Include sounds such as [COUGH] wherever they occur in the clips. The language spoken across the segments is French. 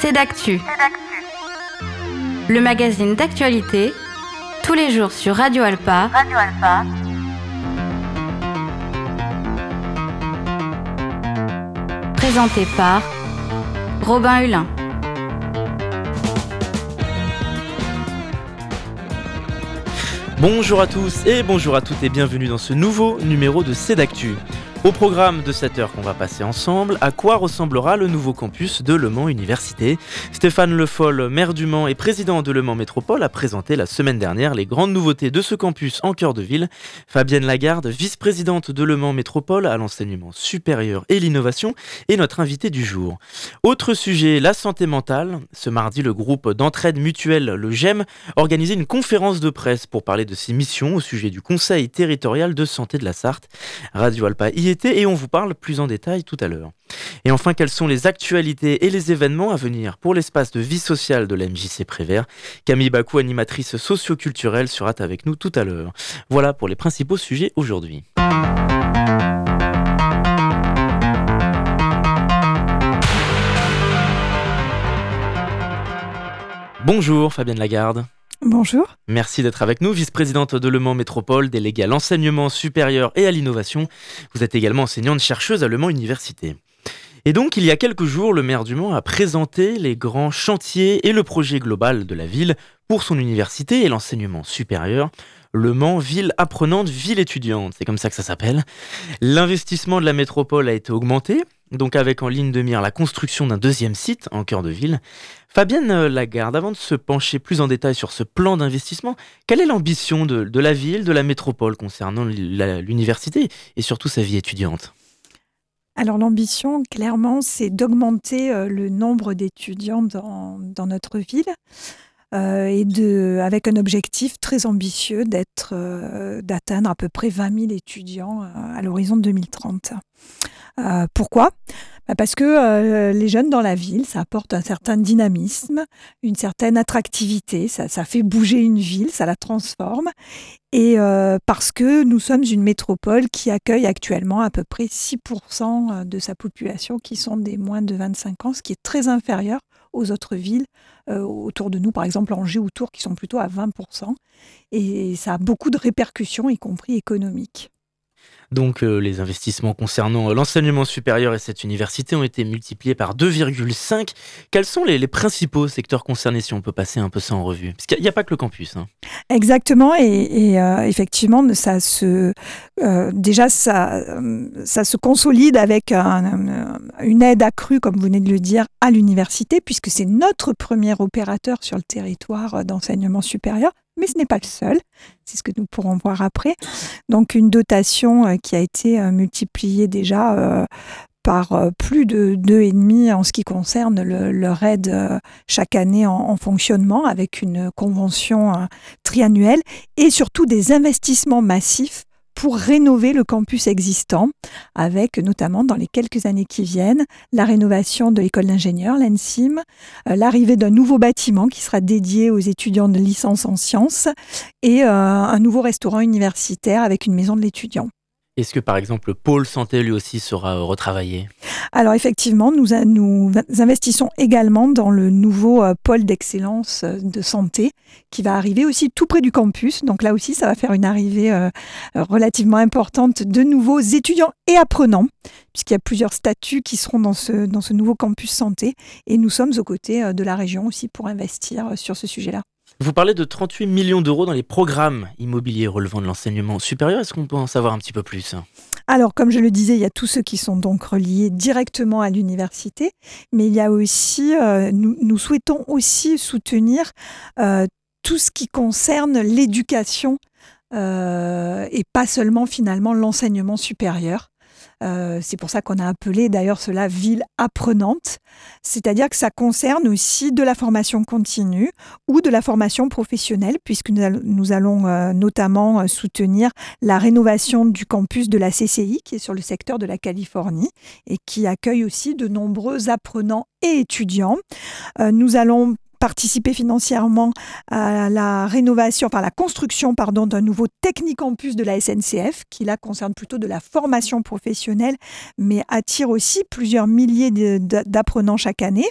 C'est d'actu. Le magazine d'actualité, tous les jours sur Radio Alpa. Radio Alpa. Présenté par Robin Hulin. Bonjour à tous et bonjour à toutes et bienvenue dans ce nouveau numéro de C'est d'actu. Au programme de cette heure qu'on va passer ensemble, à quoi ressemblera le nouveau campus de Le Mans Université Stéphane Le Foll, maire du Mans et président de Le Mans Métropole, a présenté la semaine dernière les grandes nouveautés de ce campus en cœur de ville. Fabienne Lagarde, vice-présidente de Le Mans Métropole à l'enseignement supérieur et l'innovation, est notre invitée du jour. Autre sujet, la santé mentale. Ce mardi, le groupe d'entraide mutuelle, le GEM, organisait une conférence de presse pour parler de ses missions au sujet du Conseil territorial de santé de la Sarthe. Radio Alpa et on vous parle plus en détail tout à l'heure. Et enfin, quelles sont les actualités et les événements à venir pour l'espace de vie sociale de la MJC Prévert? Camille Bakou, animatrice socioculturelle, sera avec nous tout à l'heure. Voilà pour les principaux sujets aujourd'hui. Bonjour Fabienne Lagarde. Bonjour. Merci d'être avec nous, vice-présidente de Le Mans Métropole, déléguée à l'enseignement supérieur et à l'innovation. Vous êtes également enseignante-chercheuse à Le Mans Université. Et donc, il y a quelques jours, le maire du Mans a présenté les grands chantiers et le projet global de la ville pour son université et l'enseignement supérieur. Le Mans, ville apprenante, ville étudiante, c'est comme ça que ça s'appelle. L'investissement de la métropole a été augmenté, donc avec en ligne de mire la construction d'un deuxième site en cœur de ville. Fabienne Lagarde, avant de se pencher plus en détail sur ce plan d'investissement, quelle est l'ambition de, la ville, de la métropole concernant l'université et surtout sa vie étudiante? Alors l'ambition, clairement, c'est d'augmenter euh, le nombre d'étudiants dans, notre ville. Euh, et de, avec un objectif très ambitieux euh, d'atteindre à peu près 20 000 étudiants à l'horizon 2030. Pourquoi? Bah, parce que euh, les jeunes dans la ville, ça apporte un certain dynamisme, une certaine attractivité, ça, fait bouger une ville, ça la transforme. Et euh, parce que nous sommes une métropole qui accueille actuellement à peu près 6% de sa population qui sont des moins de 25 ans, ce qui est très inférieur aux autres villes euh, autour de nous, par exemple Angers ou Tours, qui sont plutôt à 20%. Et ça a beaucoup de répercussions, y compris économiques. Donc euh, les investissements concernant euh, l'enseignement supérieur et cette université ont été multipliés par 2,5. Quels sont les, principaux secteurs concernés si on peut passer un peu ça en revue? Parce qu'il n'y a, pas que le campus. Hein. Exactement, et, euh, effectivement, ça se, déjà ça, ça se consolide avec une aide accrue, comme vous venez de le dire, à l'université, puisque c'est notre premier opérateur sur le territoire d'enseignement supérieur mais ce n'est pas le seul. C'est ce que nous pourrons voir après. Donc une dotation euh, qui a été euh, multipliée déjà euh, par plus de deux et demi en ce qui concerne le, leur aide chaque année en, fonctionnement avec une convention triannuelle et surtout des investissements massifs pour rénover le campus existant, avec notamment dans les quelques années qui viennent la rénovation de l'école d'ingénieurs, l'ENSIM, euh, l'arrivée d'un nouveau bâtiment qui sera dédié aux étudiants de licence en sciences et euh, un nouveau restaurant universitaire avec une maison de l'étudiant. Est-ce que par exemple le pôle santé lui aussi sera retravaillé? Alors effectivement, nous, investissons également dans le nouveau euh, pôle d'excellence euh, de santé qui va arriver aussi tout près du campus. Donc là aussi, ça va faire une arrivée euh, relativement importante de nouveaux étudiants et apprenants, puisqu'il y a plusieurs statuts qui seront dans ce nouveau campus santé. Et nous sommes aux côtés de la région aussi pour investir sur ce sujet-là. Vous parlez de 38 millions d'euros dans les programmes immobiliers relevant de l'enseignement supérieur. Est-ce qu'on peut en savoir un petit peu plus? Alors, comme je le disais, il y a tous ceux qui sont donc reliés directement à l'université, mais il y a aussi, euh, nous, souhaitons aussi soutenir euh, tout ce qui concerne l'éducation euh, et pas seulement finalement l'enseignement supérieur. Euh, c'est pour ça qu'on a appelé d'ailleurs cela ville apprenante, c'est-à-dire que ça concerne aussi de la formation continue ou de la formation professionnelle, puisque nous, allons euh, notamment euh, soutenir la rénovation du campus de la CCI, qui est sur le secteur de la Californie, et qui accueille aussi de nombreux apprenants et étudiants. nous allons participer financièrement à la rénovation, enfin la construction pardon, d'un nouveau Technicampus de la SNCF, qui là concerne plutôt de la formation professionnelle, mais attire aussi plusieurs milliers d'apprenants chaque année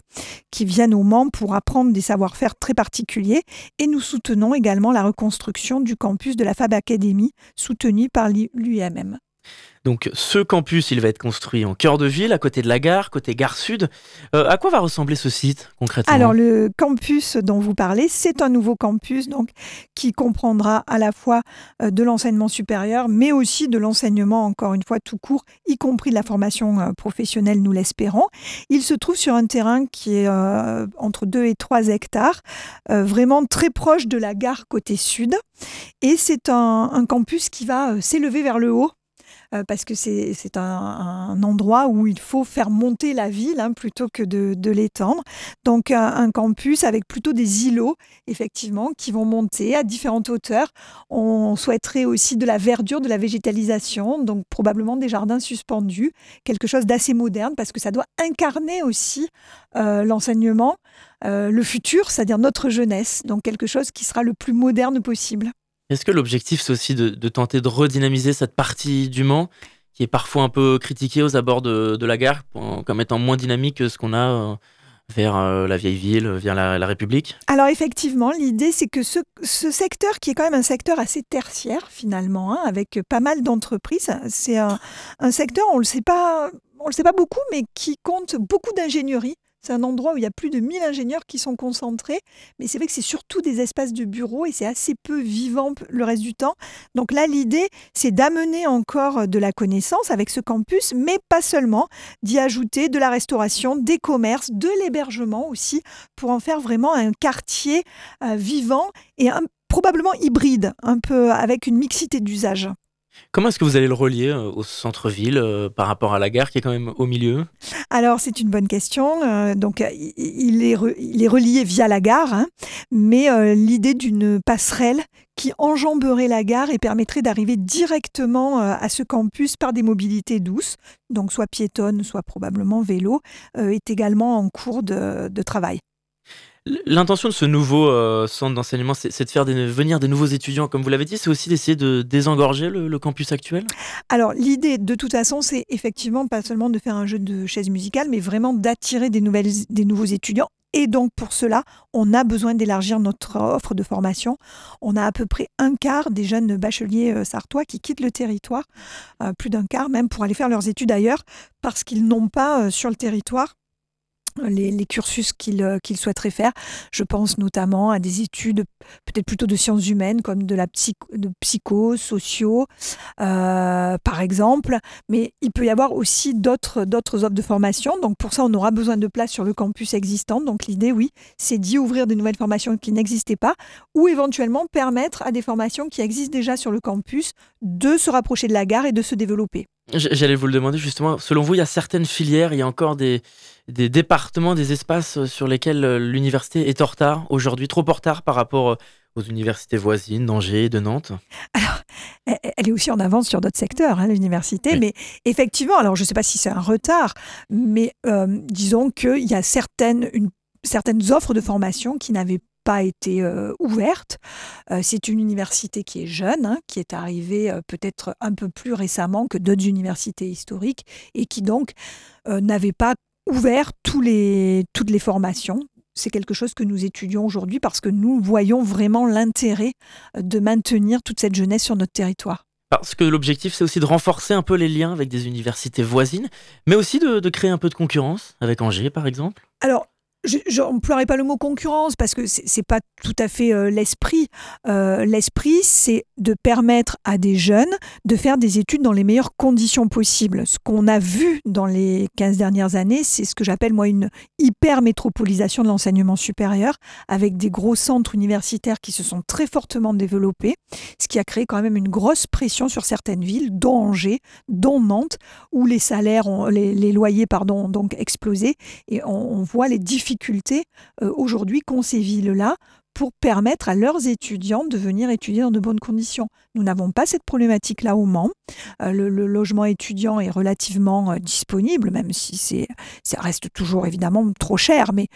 qui viennent au Mans pour apprendre des savoir-faire très particuliers. Et nous soutenons également la reconstruction du campus de la Fab Academy, soutenu par l'UMM. Donc ce campus, il va être construit en cœur de ville, à côté de la gare, côté gare sud. Euh, à quoi va ressembler ce site concrètement? Alors le campus dont vous parlez, c'est un nouveau campus donc qui comprendra à la fois euh, de l'enseignement supérieur, mais aussi de l'enseignement encore une fois tout court, y compris de la formation euh, professionnelle, nous l'espérons. Il se trouve sur un terrain qui est entre 2 et 3 hectares, vraiment très proche de la gare côté sud. Et c'est un campus qui va s'élever vers le haut euh, parce que c'est un, endroit où il faut faire monter la ville hein, plutôt que de, l'étendre. Donc un, campus avec plutôt des îlots, effectivement, qui vont monter à différentes hauteurs. On souhaiterait aussi de la verdure, de la végétalisation, donc probablement des jardins suspendus, quelque chose d'assez moderne parce que ça doit incarner aussi euh, l'enseignement, euh, le futur, c'est-à-dire notre jeunesse, donc quelque chose qui sera le plus moderne possible. Est-ce que l'objectif, c'est aussi de, tenter de redynamiser cette partie du Mans qui est parfois un peu critiquée aux abords de, la gare comme étant moins dynamique que ce qu'on a euh, vers euh, la vieille ville, vers la, République? Alors effectivement, l'idée c'est que ce, secteur, qui est quand même un secteur assez tertiaire finalement, hein, avec pas mal d'entreprises, c'est un, secteur, on ne le le sait pas beaucoup, mais qui compte beaucoup d'ingénierie. C'est un endroit où il y a plus de 1000 ingénieurs qui sont concentrés, mais c'est vrai que c'est surtout des espaces de bureaux et c'est assez peu vivant le reste du temps. Donc là, l'idée, c'est d'amener encore de la connaissance avec ce campus, mais pas seulement, d'y ajouter de la restauration, des commerces, de l'hébergement aussi, pour en faire vraiment un quartier euh, vivant et probablement hybride, un peu avec une mixité d'usages. Comment est-ce que vous allez le relier euh, au centre-ville euh, par rapport à la gare qui est quand même au milieu? Alors c'est une bonne question. Euh, donc il est, relié via la gare, hein, mais l'idée d'une passerelle qui enjamberait la gare et permettrait d'arriver directement à ce campus par des mobilités douces, donc soit piétonne, soit probablement vélo, est également en cours de travail. L'intention de ce nouveau euh, centre d'enseignement, c'est de faire venir des nouveaux étudiants, comme vous l'avez dit, c'est aussi d'essayer de désengorger le, campus actuel? Alors l'idée, de toute façon, c'est effectivement pas seulement de faire un jeu de chaises musicales, mais vraiment d'attirer des, des nouveaux étudiants. Et donc pour cela, on a besoin d'élargir notre offre de formation. On a à peu près un quart des jeunes bacheliers euh, sartois qui quittent le territoire, euh, plus d'un quart même, pour aller faire leurs études ailleurs, parce qu'ils n'ont pas sur le territoire les, cursus euh, qu'il souhaiterait faire. Je pense notamment à des études peut-être plutôt de sciences humaines comme de la psycho, sociaux, euh, par exemple. Mais il peut y avoir aussi d'autres offres de formation. Donc pour ça, on aura besoin de place sur le campus existant. Donc l'idée, oui, c'est d'y ouvrir de nouvelles formations qui n'existaient pas ou éventuellement permettre à des formations qui existent déjà sur le campus de se rapprocher de la gare et de se développer. J'allais vous le demander justement. Selon vous, il y a certaines filières, il y a encore des, des départements, des espaces sur lesquels euh, l'université est en retard aujourd'hui, trop en retard par rapport euh, aux universités voisines d'Angers, de Nantes Alors, elle est aussi en avance sur d'autres secteurs, hein, l'université, mais effectivement, alors je ne sais pas si c'est un retard, mais euh, disons qu'il y a certaines, une, certaines offres de formation qui n'avaient pas été euh, ouverte. Euh, c'est une université qui est jeune, hein, qui est arrivée euh, peut-être un peu plus récemment que d'autres universités historiques et qui donc n'avait pas ouvert tous les, toutes les formations. C'est quelque chose que nous étudions aujourd'hui parce que nous voyons vraiment l'intérêt de maintenir toute cette jeunesse sur notre territoire. Parce que l'objectif, c'est aussi de renforcer un peu les liens avec des universités voisines, mais aussi de, de créer un peu de concurrence avec Angers, par exemple. Alors, je n'emploierai pas le mot concurrence parce que c'est n'est pas tout à fait euh, l'esprit. Euh, c'est de permettre à des jeunes de faire des études dans les meilleures conditions possibles. Ce qu'on a vu dans les 15 dernières années, c'est ce que j'appelle moi une hyper-métropolisation de l'enseignement supérieur avec des gros centres universitaires qui se sont très fortement développés, ce qui a créé quand même une grosse pression sur certaines villes, dont Angers, dont Nantes, où les salaires, les, loyers pardon, ont donc explosé et on, on voit les difficultés euh, aujourd'hui qu'ont ces villes-là pour permettre à leurs étudiants de venir étudier dans de bonnes conditions. Nous n'avons pas cette problématique-là au Mans. Euh, le, logement étudiant est relativement euh, disponible, même si ça reste toujours évidemment trop cher, mais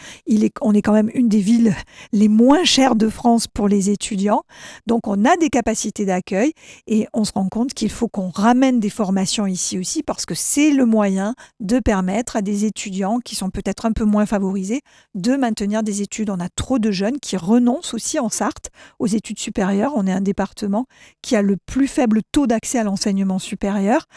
on est quand même une des villes [LAUGHS] les moins chères de France pour les étudiants. Donc on a des capacités d'accueil et on se rend compte qu'il faut qu'on ramène des formations ici aussi parce que c'est le moyen de permettre à des étudiants qui sont peut-être un peu moins favorisés de maintenir des études. On a trop de jeunes qui renoncent aussi en Sarthe aux études supérieures. On est un département qui a le plus faible taux d'accès à l'enseignement supérieur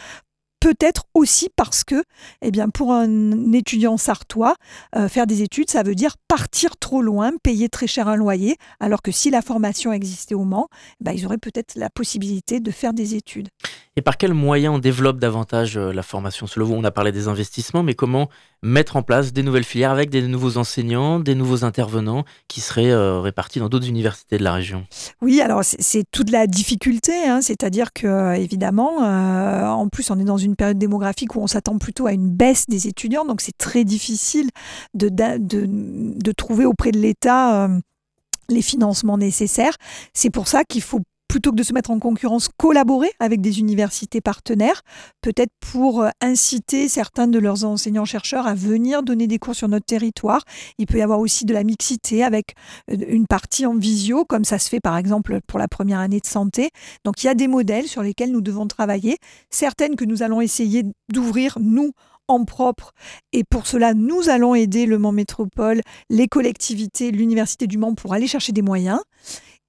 peut-être aussi parce que, eh bien, pour un étudiant sartois, euh, faire des études, ça veut dire partir trop loin, payer très cher un loyer, alors que si la formation existait au Mans, bah, ils auraient peut-être la possibilité de faire des études. Et par quels moyens on développe davantage euh, la formation? Selon vous, on a parlé des investissements, mais comment mettre en place des nouvelles filières avec des nouveaux enseignants, des nouveaux intervenants qui seraient euh, répartis dans d'autres universités de la région? Oui, alors c'est toute la difficulté, hein. c'est-à-dire que euh, évidemment, en plus on est dans une période démographique où on s'attend plutôt à une baisse des étudiants, donc c'est très difficile de, de, trouver auprès de l'État les financements nécessaires. C'est pour ça qu'il faut plutôt que de se mettre en concurrence, collaborer avec des universités partenaires, peut-être pour euh, inciter certains de leurs enseignants-chercheurs à venir donner des cours sur notre territoire. Il peut y avoir aussi de la mixité avec euh, une partie en visio, comme ça se fait par exemple pour la première année de santé. Donc il y a des modèles sur lesquels nous devons travailler, certaines que nous allons essayer d'ouvrir, nous, en propre. Et pour cela, nous allons aider le Mans Métropole, les collectivités, l'Université du Mans pour aller chercher des moyens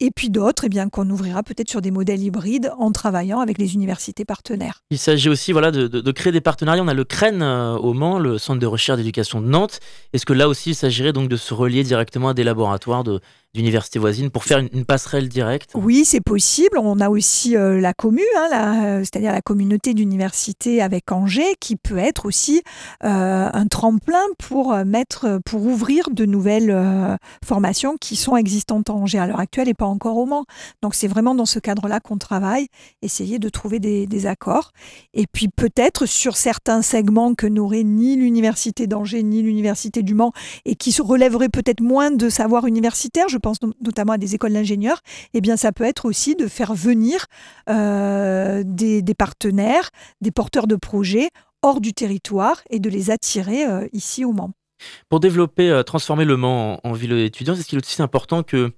et puis d'autres eh bien qu'on ouvrira peut-être sur des modèles hybrides en travaillant avec les universités partenaires. Il s'agit aussi voilà, de, créer des partenariats. On a le CREN euh, au Mans, le Centre de recherche d'éducation de Nantes. Est-ce que là aussi, il s'agirait donc de se relier directement à des laboratoires de, d'universités voisines pour faire une, passerelle directe? Oui, c'est possible. On a aussi euh, la commune, hein, euh, c'est-à-dire la communauté d'université avec Angers, qui peut être aussi euh, un tremplin pour mettre, pour ouvrir de nouvelles formations qui sont existantes en Angers à l'heure actuelle et pas encore au Mans. Donc c'est vraiment dans ce cadre-là qu'on travaille, essayer de trouver des, des accords. Et puis peut-être sur certains segments que n'aurait ni l'université d'Angers ni l'université du Mans et qui se relèveraient peut-être moins de savoir universitaire. Je pense notamment à des écoles d'ingénieurs, eh bien ça peut être aussi de faire venir euh, des, partenaires, des porteurs de projets hors du territoire et de les attirer euh, ici au Mans. Pour développer, euh, transformer le Mans en, ville étudiante, est-ce qu'il est aussi important que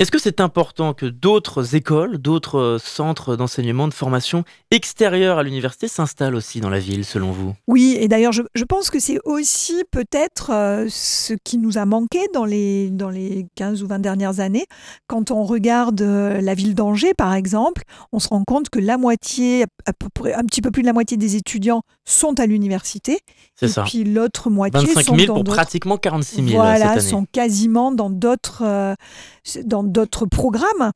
est-ce que c'est important que d'autres écoles, d'autres euh, centres d'enseignement, de formation extérieurs à l'université s'installent aussi dans la ville, selon vous? Oui, et d'ailleurs, je, pense que c'est aussi peut-être euh, ce qui nous a manqué dans les, dans les 15 ou 20 dernières années. Quand on regarde euh, la ville d'Angers, par exemple, on se rend compte que la moitié, à peu près, un petit peu plus de la moitié des étudiants sont à l'université. C'est ça. Puis l'autre moitié 25 000 pour pratiquement 46 000 voilà, cette année. sont quasiment dans d'autres dans d'autres programmes.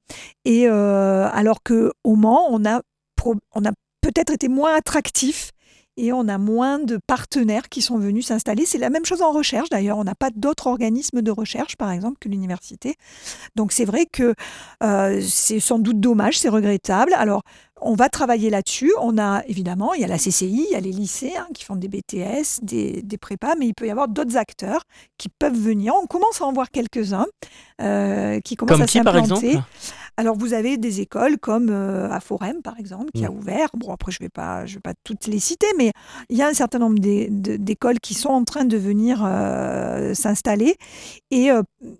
Et euh, alors que au Mans, on a, on a peut-être été moins attractif et on a moins de partenaires qui sont venus s'installer. C'est la même chose en recherche d'ailleurs. On n'a pas d'autres organismes de recherche, par exemple, que l'université. Donc c'est vrai que euh, c'est sans doute dommage, c'est regrettable. Alors on va travailler là-dessus. On a évidemment, il y a la CCI, il y a les lycées hein, qui font des BTS, des, des, prépas, mais il peut y avoir d'autres acteurs qui peuvent venir. On commence à en voir quelques-uns euh, qui commencent à s'implanter. Alors vous avez des écoles comme euh, à Forem par exemple qui a mm. ouvert. Bon après je vais pas je vais pas toutes les citer, mais il y a un certain nombre d'écoles qui sont en train de venir euh, s'installer. Et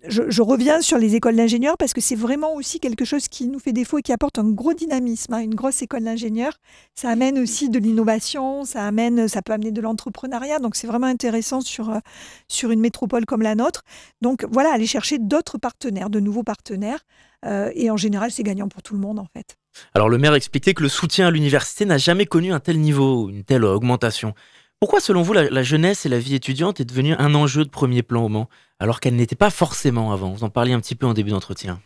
je, je, reviens sur les écoles d'ingénieurs parce que c'est vraiment aussi quelque chose qui nous fait défaut et qui apporte un gros dynamisme, hein, une grosse école d'ingénieurs, ça amène aussi de l'innovation, ça amène, ça peut amener de l'entrepreneuriat. Donc c'est vraiment intéressant sur, euh, sur une métropole comme la nôtre. Donc voilà, aller chercher d'autres partenaires, de nouveaux partenaires. Euh, et en général, c'est gagnant pour tout le monde en fait. Alors le maire expliquait que le soutien à l'université n'a jamais connu un tel niveau, une telle augmentation. Pourquoi, selon vous, la, jeunesse et la vie étudiante est devenue un enjeu de premier plan au Mans, alors qu'elle n'était pas forcément avant? Vous en parliez un petit peu en début d'entretien.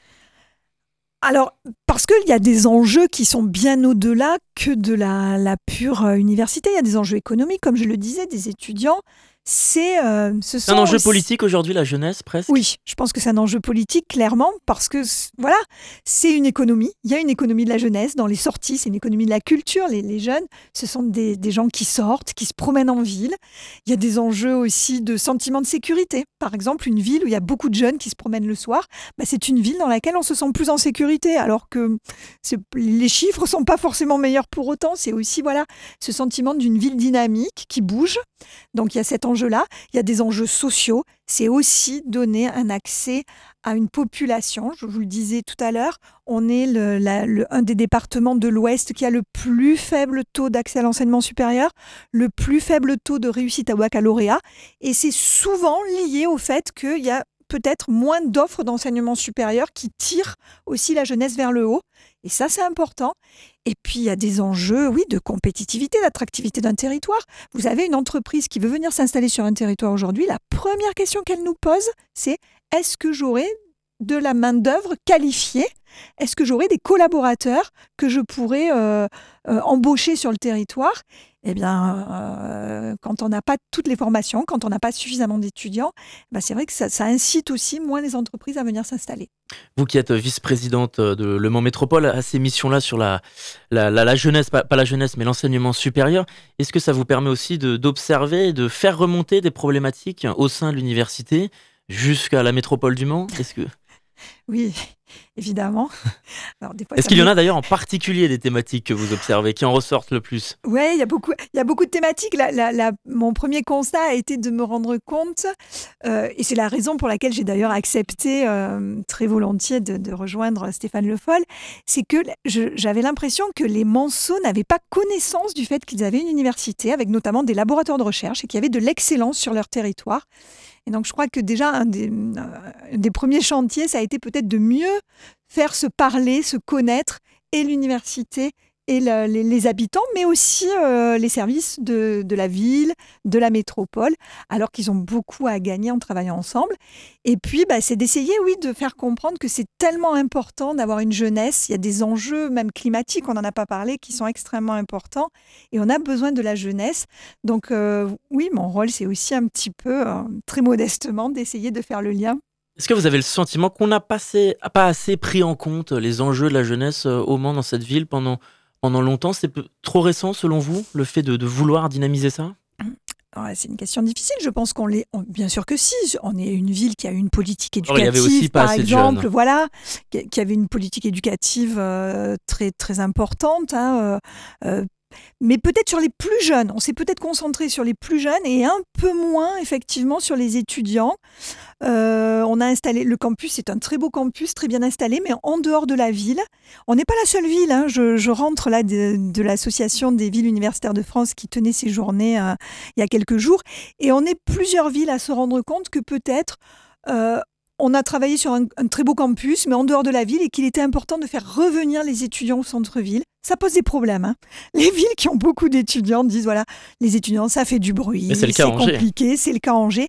Alors, parce qu'il y a des enjeux qui sont bien au-delà que de la, pure euh, université. Il y a des enjeux économiques, comme je le disais, des étudiants. C'est euh, ce un enjeu politique aujourd'hui la jeunesse presque? Oui, je pense que c'est un enjeu politique clairement parce que voilà, c'est une économie. Il y a une économie de la jeunesse dans les sorties, c'est une économie de la culture. Les, jeunes, ce sont des, gens qui sortent, qui se promènent en ville. Il y a des enjeux aussi de sentiment de sécurité. Par exemple, une ville où il y a beaucoup de jeunes qui se promènent le soir, bah, c'est une ville dans laquelle on se sent plus en sécurité, alors que les chiffres sont pas forcément meilleurs pour autant. C'est aussi voilà ce sentiment d'une ville dynamique qui bouge. Donc il y a cet Il y a des enjeux sociaux. C'est aussi donner un accès à une population. Je vous le disais tout à l'heure, on est un des départements de l'Ouest qui a le plus faible taux d'accès à l'enseignement supérieur, le plus faible taux de réussite à baccalauréat. Et c'est souvent lié au fait qu'il y a peut-être moins d'offres d'enseignement supérieur qui tirent aussi la jeunesse vers le haut. Et ça, c'est important. Et puis, il y a des enjeux, oui, de compétitivité, d'attractivité d'un territoire. Vous avez une entreprise qui veut venir s'installer sur un territoire aujourd'hui. La première question qu'elle nous pose, c'est est-ce que j'aurai de la main-d'œuvre qualifiée Est-ce que j'aurai des collaborateurs que je pourrais euh, euh, embaucher sur le territoire? Eh bien, euh, quand on n'a pas toutes les formations, quand on n'a pas suffisamment d'étudiants, bah, c'est vrai que ça, incite aussi moins les entreprises à venir s'installer. Vous qui êtes vice-présidente de Le Mans Métropole, à ces missions-là sur la, la, jeunesse, pas, la jeunesse, mais l'enseignement supérieur, est-ce que ça vous permet aussi d'observer, de, faire remonter des problématiques au sein de l'université jusqu'à la métropole du Mans? Est-ce que... Oui, évidemment. [LAUGHS] Est-ce qu'il y en a d'ailleurs en particulier des thématiques que vous observez, qui en ressortent le plus? Oui, il y, a beaucoup, il y a beaucoup de thématiques. mon premier constat a été de me rendre compte, euh, et c'est la raison pour laquelle j'ai d'ailleurs accepté euh, très volontiers de, rejoindre Stéphane Le Foll, c'est que j'avais l'impression que les Manceaux n'avaient pas connaissance du fait qu'ils avaient une université, avec notamment des laboratoires de recherche, et qu'il y avait de l'excellence sur leur territoire. Et donc, je crois que déjà, un des, des premiers chantiers, ça a été peut-être de mieux faire se parler, se connaître, et l'université et les, habitants, mais aussi euh, les services de, la ville, de la métropole, alors qu'ils ont beaucoup à gagner en travaillant ensemble. Et puis, bah, c'est d'essayer, oui, de faire comprendre que c'est tellement important d'avoir une jeunesse. Il y a des enjeux, même climatiques, on n'en a pas parlé, qui sont extrêmement importants. Et on a besoin de la jeunesse. Donc, euh, oui, mon rôle, c'est aussi un petit peu, euh, très modestement, d'essayer de faire le lien est-ce que vous avez le sentiment qu'on n'a pas assez, pris en compte les enjeux de la jeunesse au Mans dans cette ville pendant, pendant longtemps? C'est trop récent selon vous, le fait de, vouloir dynamiser ça? C'est une question difficile. Je pense qu'on l'est. Bien sûr que si. On est une ville qui a une politique éducative, il y avait aussi pas par exemple, voilà, qui avait une politique éducative euh, très très importante. Hein, euh, euh, mais peut-être sur les plus jeunes. On s'est peut-être concentré sur les plus jeunes et un peu moins effectivement sur les étudiants. Euh, on a installé le campus, c'est un très beau campus, très bien installé, mais en dehors de la ville. On n'est pas la seule ville. Hein. Je, rentre là de, l'association des villes universitaires de France qui tenait ses journées euh, il y a quelques jours, et on est plusieurs villes à se rendre compte que peut-être euh, on a travaillé sur un, très beau campus, mais en dehors de la ville, et qu'il était important de faire revenir les étudiants au centre-ville. Ça pose des problèmes. Hein. [LAUGHS] Les villes qui ont beaucoup d'étudiants disent voilà, les étudiants, ça fait du bruit, c'est compliqué, c'est le cas à Angers,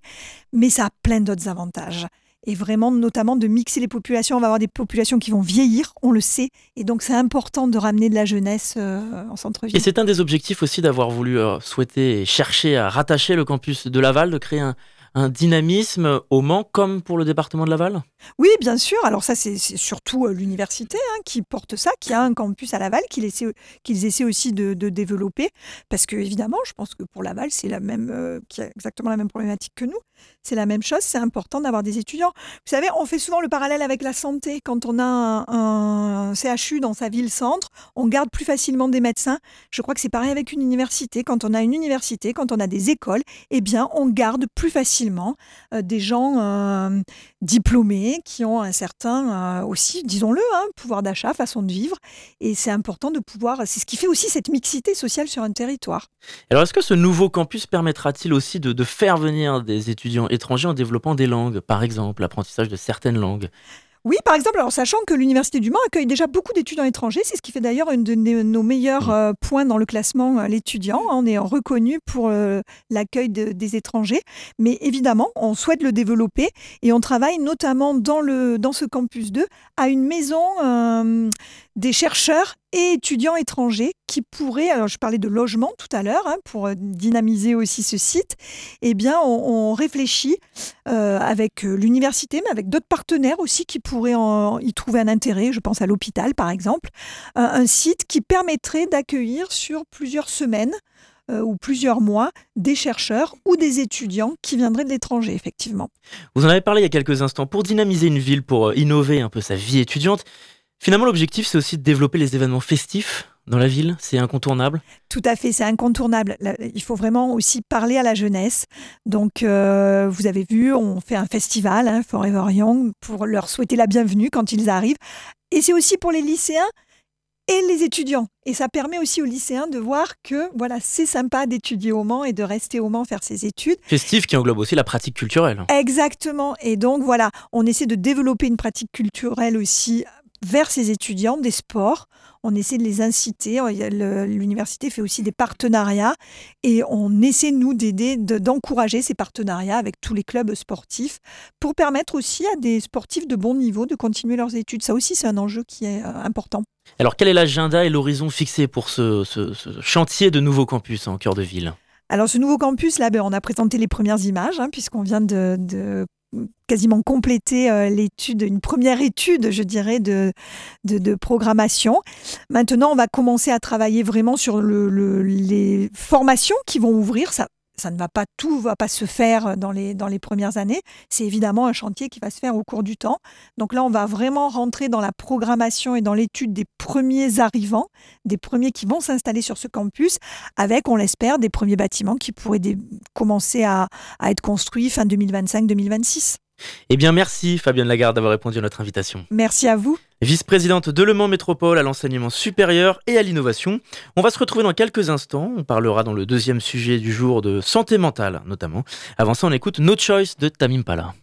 mais ça a plein d'autres avantages. Et vraiment, notamment, de mixer les populations. On va avoir des populations qui vont vieillir, on le sait. Et donc, c'est important de ramener de la jeunesse euh, en centre-ville. Et c'est un des objectifs aussi d'avoir voulu euh, souhaiter et chercher à rattacher le campus de Laval, de créer un, un dynamisme au Mans comme pour le département de Laval? Oui, bien sûr. Alors ça, c'est surtout euh, l'université hein, qui porte ça, qui a un campus à Laval qu'ils essaient, aussi de, développer. Parce que évidemment, je pense que pour Laval, c'est la même, euh, qui a exactement la même problématique que nous. C'est la même chose. C'est important d'avoir des étudiants. Vous savez, on fait souvent le parallèle avec la santé. Quand on a un, CHU dans sa ville-centre, on garde plus facilement des médecins. Je crois que c'est pareil avec une université. Quand on a une université, quand on a des écoles, eh bien, on garde plus facilement euh, des gens euh, diplômés qui ont un certain euh, aussi, disons-le, hein, pouvoir d'achat, façon de vivre. Et c'est important de pouvoir. C'est ce qui fait aussi cette mixité sociale sur un territoire. Alors, est-ce que ce nouveau campus permettra-t-il aussi de faire venir des étudiants étrangers en développant des langues, par exemple, l'apprentissage de certaines langues? Oui, par exemple, alors sachant que l'Université du Mans accueille déjà beaucoup d'étudiants étrangers, c'est ce qui fait d'ailleurs un de nos meilleurs mmh. euh, points dans le classement euh, l'étudiant. On est reconnu pour euh, l'accueil des étrangers, mais évidemment, on souhaite le développer et on travaille notamment dans, le, dans ce campus 2 à une maison des chercheurs et étudiants étrangers qui pourraient, alors je parlais de logement tout à l'heure, hein, pour euh, dynamiser aussi ce site, eh bien on, réfléchit euh, avec l'université, mais avec d'autres partenaires aussi qui pourraient y trouver un intérêt, je pense à l'hôpital par exemple, un site qui permettrait d'accueillir sur plusieurs semaines euh, ou plusieurs mois des chercheurs ou des étudiants qui viendraient de l'étranger, effectivement. Vous en avez parlé il y a quelques instants. Pour dynamiser une ville, pour euh, innover un peu sa vie étudiante, finalement l'objectif c'est aussi de développer les événements festifs dans la ville C'est incontournable? Tout à fait, c'est incontournable. Il faut vraiment aussi parler à la jeunesse. Donc, euh, vous avez vu, on fait un festival, hein, Forever Young, pour leur souhaiter la bienvenue quand ils arrivent. Et c'est aussi pour les lycéens et les étudiants. Et ça permet aussi aux lycéens de voir que voilà, c'est sympa d'étudier au Mans et de rester au Mans faire ses études. Festif qui englobe aussi la pratique culturelle. Exactement. Et donc voilà, on essaie de développer une pratique culturelle aussi vers ces étudiants, des sports. On essaie de les inciter. L'université fait aussi des partenariats et on essaie, nous, d'aider, d'encourager ces partenariats avec tous les clubs sportifs pour permettre aussi à des sportifs de bon niveau de continuer leurs études. Ça aussi, c'est un enjeu qui est euh, important. Alors, quel est l'agenda et l'horizon fixé pour ce, chantier de nouveau campus en cœur de ville? Alors ce nouveau campus, là, ben, on a présenté les premières images, hein, puisqu'on vient de, quasiment compléter euh, l'étude, une première étude, je dirais, de, de, programmation. Maintenant, on va commencer à travailler vraiment sur les formations qui vont ouvrir. Ça, ça ne va pas tout va pas se faire dans les, dans les premières années. C'est évidemment un chantier qui va se faire au cours du temps. Donc là, on va vraiment rentrer dans la programmation et dans l'étude des premiers arrivants, des premiers qui vont s'installer sur ce campus, avec, on l'espère, des premiers bâtiments qui pourraient commencer à, à être construits fin 2025-2026. Eh bien, merci Fabienne Lagarde d'avoir répondu à notre invitation. Merci à vous. Vice-présidente de Le Mans Métropole à l'enseignement supérieur et à l'innovation. On va se retrouver dans quelques instants. On parlera dans le deuxième sujet du jour de santé mentale, notamment. Avant ça, on écoute No Choice de Tamim Pala.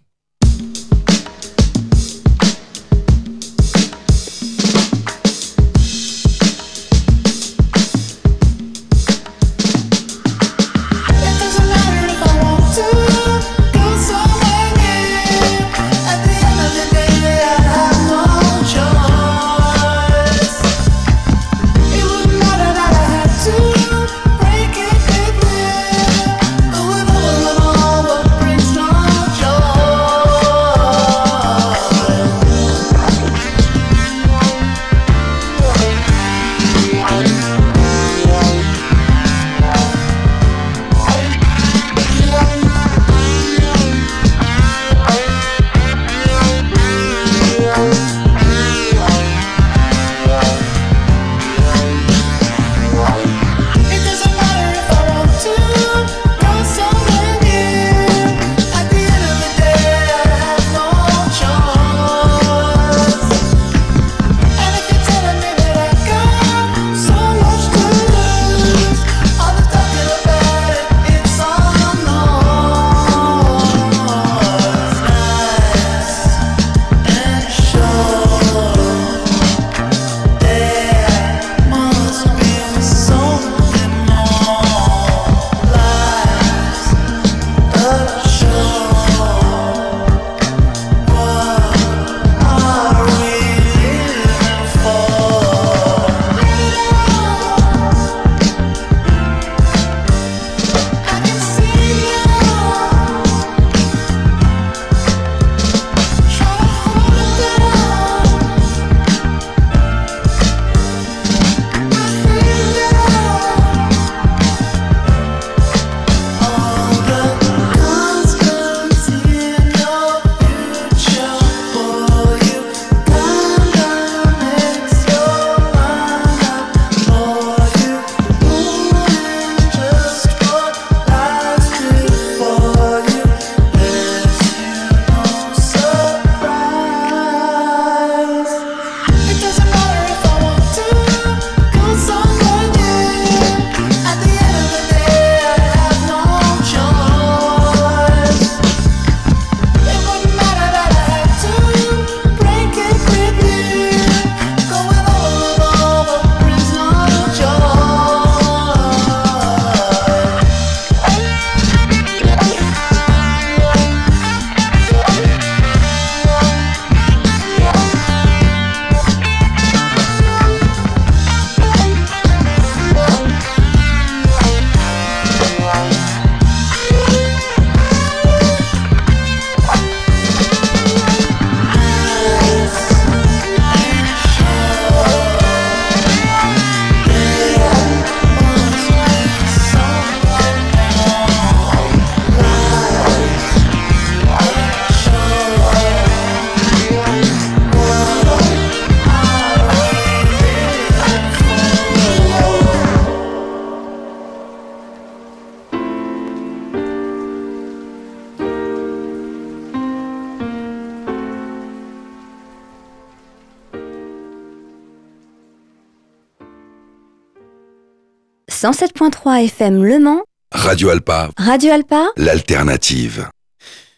107.3 FM Le Mans. Radio Alpa. Radio Alpa. L'alternative.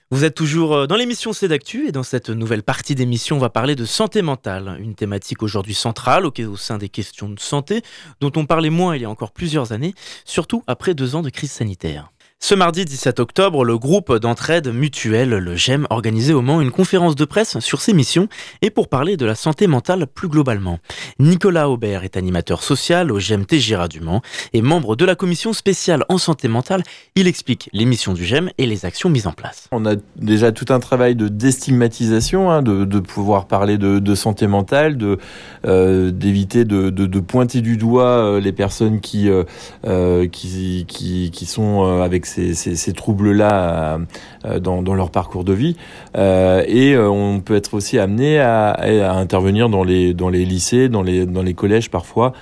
Vous êtes toujours euh, dans l'émission C'est d'actu et dans cette nouvelle partie d'émission, on va parler de santé mentale, une thématique aujourd'hui centrale au sein des questions de santé dont on parlait moins il y a encore plusieurs années, surtout après deux ans de crise sanitaire. Ce mardi 17 octobre, le groupe d'entraide mutuelle, le GEM, organisait au Mans une conférence de presse sur ses missions et pour parler de la santé mentale plus globalement. Nicolas Aubert est animateur social au GEM Tégira du Mans et membre de la commission spéciale en santé mentale. Il explique les missions du GEM et les actions mises en place. On a déjà tout un travail de déstigmatisation, hein, de, pouvoir parler de, santé mentale, euh, d'éviter de, pointer du doigt euh, les personnes qui, euh, qui, qui, qui sont avec ces, troubles-là euh, dans, leur parcours de vie. Euh, et euh, on peut être aussi amené à, intervenir dans les, dans les lycées, dans les, dans les collèges parfois,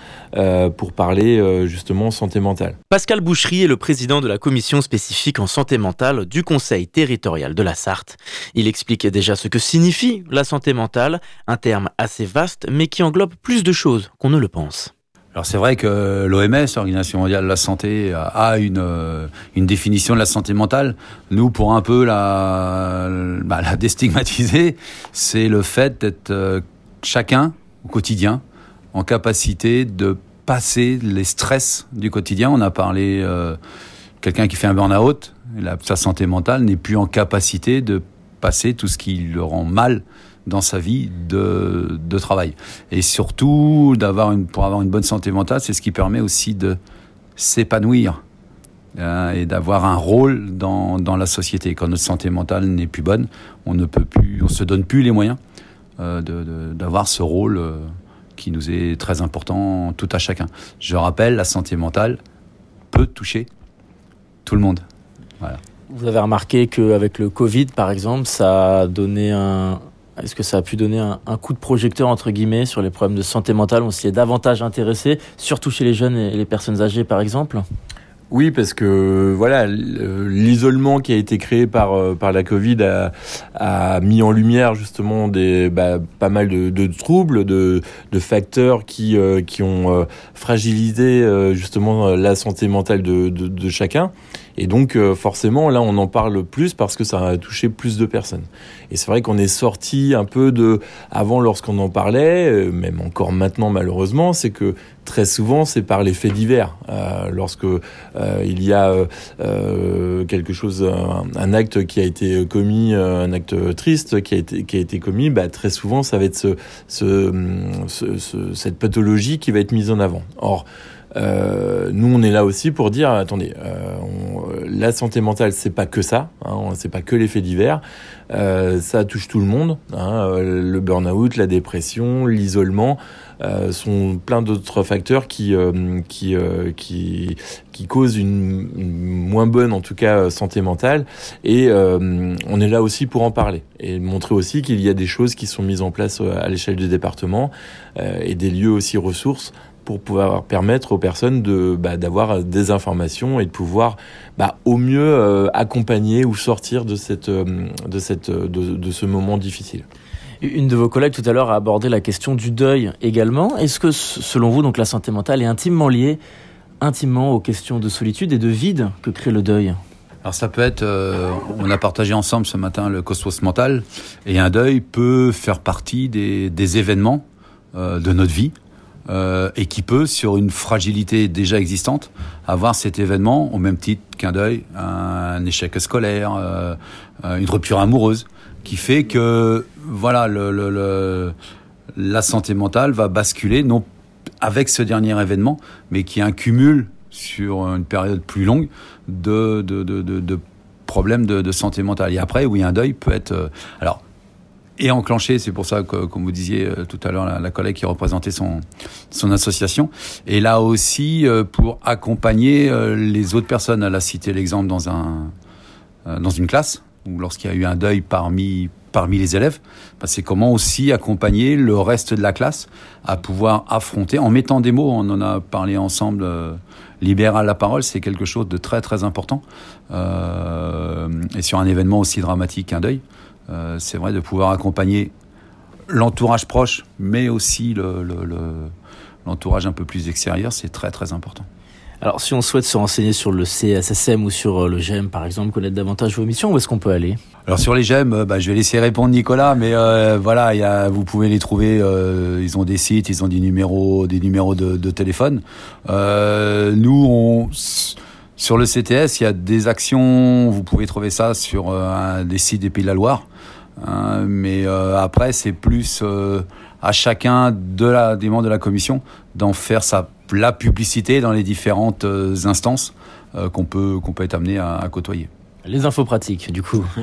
pour parler justement santé mentale. Pascal Boucherie est le président de la commission spécifique en santé mentale du Conseil territorial de la Sarthe. Il explique déjà ce que signifie la santé mentale, un terme assez vaste mais qui englobe plus de choses qu'on ne le pense. Alors c'est vrai que l'OMS, l'Organisation mondiale de la santé, a une, euh, une définition de la santé mentale. Nous, pour un peu la, bah, la déstigmatiser, c'est le fait d'être euh, chacun au quotidien en capacité de passer les stress du quotidien. On a parlé euh, quelqu'un qui fait un burn-out, sa santé mentale n'est plus en capacité de passer tout ce qui le rend mal dans sa vie de, de travail. Et surtout, d'avoir une, pour avoir une bonne santé mentale, c'est ce qui permet aussi de s'épanouir hein, et d'avoir un rôle dans, dans, la société. Quand notre santé mentale n'est plus bonne, on ne peut plus, on se donne plus les moyens euh, d'avoir ce rôle euh, qui nous est très important tout à chacun. Je rappelle, la santé mentale peut toucher tout le monde. Vous avez remarqué qu'avec le Covid, par exemple, ça a donné un, est-ce que ça a pu donner un, coup de projecteur, entre guillemets, sur les problèmes de santé mentale On s'y est davantage intéressé, surtout chez les jeunes et les personnes âgées, par exemple oui, parce que voilà, l'isolement qui a été créé par euh, par la Covid a, a mis en lumière justement des bah, pas mal de, troubles, de, de facteurs qui euh, qui ont euh, fragilisé justement la santé mentale de, de chacun. Et donc forcément là on en parle plus parce que ça a touché plus de personnes. Et c'est vrai qu'on est sorti un peu de avant lorsqu'on en parlait, même encore maintenant malheureusement, c'est que très souvent c'est par les faits divers. Euh, lorsque euh, il y a euh, euh quelque chose, un, acte qui a été commis, euh, un acte triste qui a été qui a été commis, bah, très souvent ça va être ce, cette pathologie qui va être mise en avant. Or euh, nous, on est là aussi pour dire attendez, euh, la santé mentale, c'est pas que ça, hein, c'est pas que les faits divers. Euh, ça touche tout le monde. Hein, le burn-out, la dépression, l'isolement. Euh, sont plein d'autres facteurs qui euh, qui, euh, qui qui causent une, moins bonne en tout cas santé mentale et on est là aussi pour en parler et montrer aussi qu'il y a des choses qui sont mises en place à l'échelle du département et des lieux aussi ressources pour pouvoir permettre aux personnes de bah, d'avoir des informations et de pouvoir bah, au mieux accompagner ou sortir de cette de cette de, de ce moment difficile. Une de vos collègues tout à l'heure a abordé la question du deuil également. Est-ce que, selon vous, donc la santé mentale est intimement liée, intimement aux questions de solitude et de vide que crée le deuil? Alors ça peut être, euh, on a partagé ensemble ce matin le cosmos mental, et un deuil peut faire partie des, des événements euh, de notre vie, euh, et qui peut, sur une fragilité déjà existante, avoir cet événement au même titre qu'un deuil, un, échec scolaire, euh, une rupture amoureuse qui fait que voilà la santé mentale va basculer non avec ce dernier événement, mais qui cumul sur une période plus longue de, problèmes de, de, santé mentale. Et après, oui, un deuil peut être... Euh, alors, et enclenché, c'est pour ça que, comme vous disiez euh, tout à l'heure, la, collègue qui représentait son, son association, et là aussi euh, pour accompagner les autres personnes. Elle a cité l'exemple dans, un, dans une classe, ou lorsqu'il y a eu un deuil parmi parmi les élèves, bah, c'est comment aussi accompagner le reste de la classe à pouvoir affronter, en mettant des mots, on en a parlé ensemble, euh, libéral la parole, c'est quelque chose de très très important. Euh, et sur un événement aussi dramatique qu'un deuil, euh, c'est vrai de pouvoir accompagner l'entourage proche, mais aussi l'entourage le, le, un peu plus extérieur, c'est très très important. Alors, si on souhaite se renseigner sur le CSSM ou sur euh, le GEM, par exemple, connaître davantage vos missions, où est-ce qu'on peut aller? Alors sur les GEM, euh, bah, je vais laisser répondre Nicolas, mais euh, voilà, y a, vous pouvez les trouver. euh, ils ont des sites, ils ont des numéros, des numéros de, de téléphone. Euh, nous, on, sur le CTS, il y a des actions. Vous pouvez trouver ça sur des sites des Pays de la Loire. Hein, mais euh, après, c'est plus euh, à chacun de la, des membres de la commission d'en faire sa la publicité dans les différentes euh, instances euh, qu'on peut qu'on peut être amené à, à côtoyer. Les infos pratiques, du coup. [LAUGHS]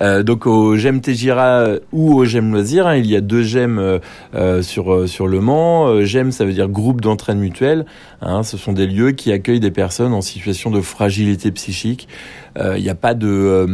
Euh, donc au GEM Tégira ou au GEM Loisirs, hein, il y a deux GEM euh, sur sur Le Mans. GEM, ça veut dire groupe d'entraide mutuelle. Hein, ce sont des lieux qui accueillent des personnes en situation de fragilité psychique. Euh, Il n'y a pas de, euh,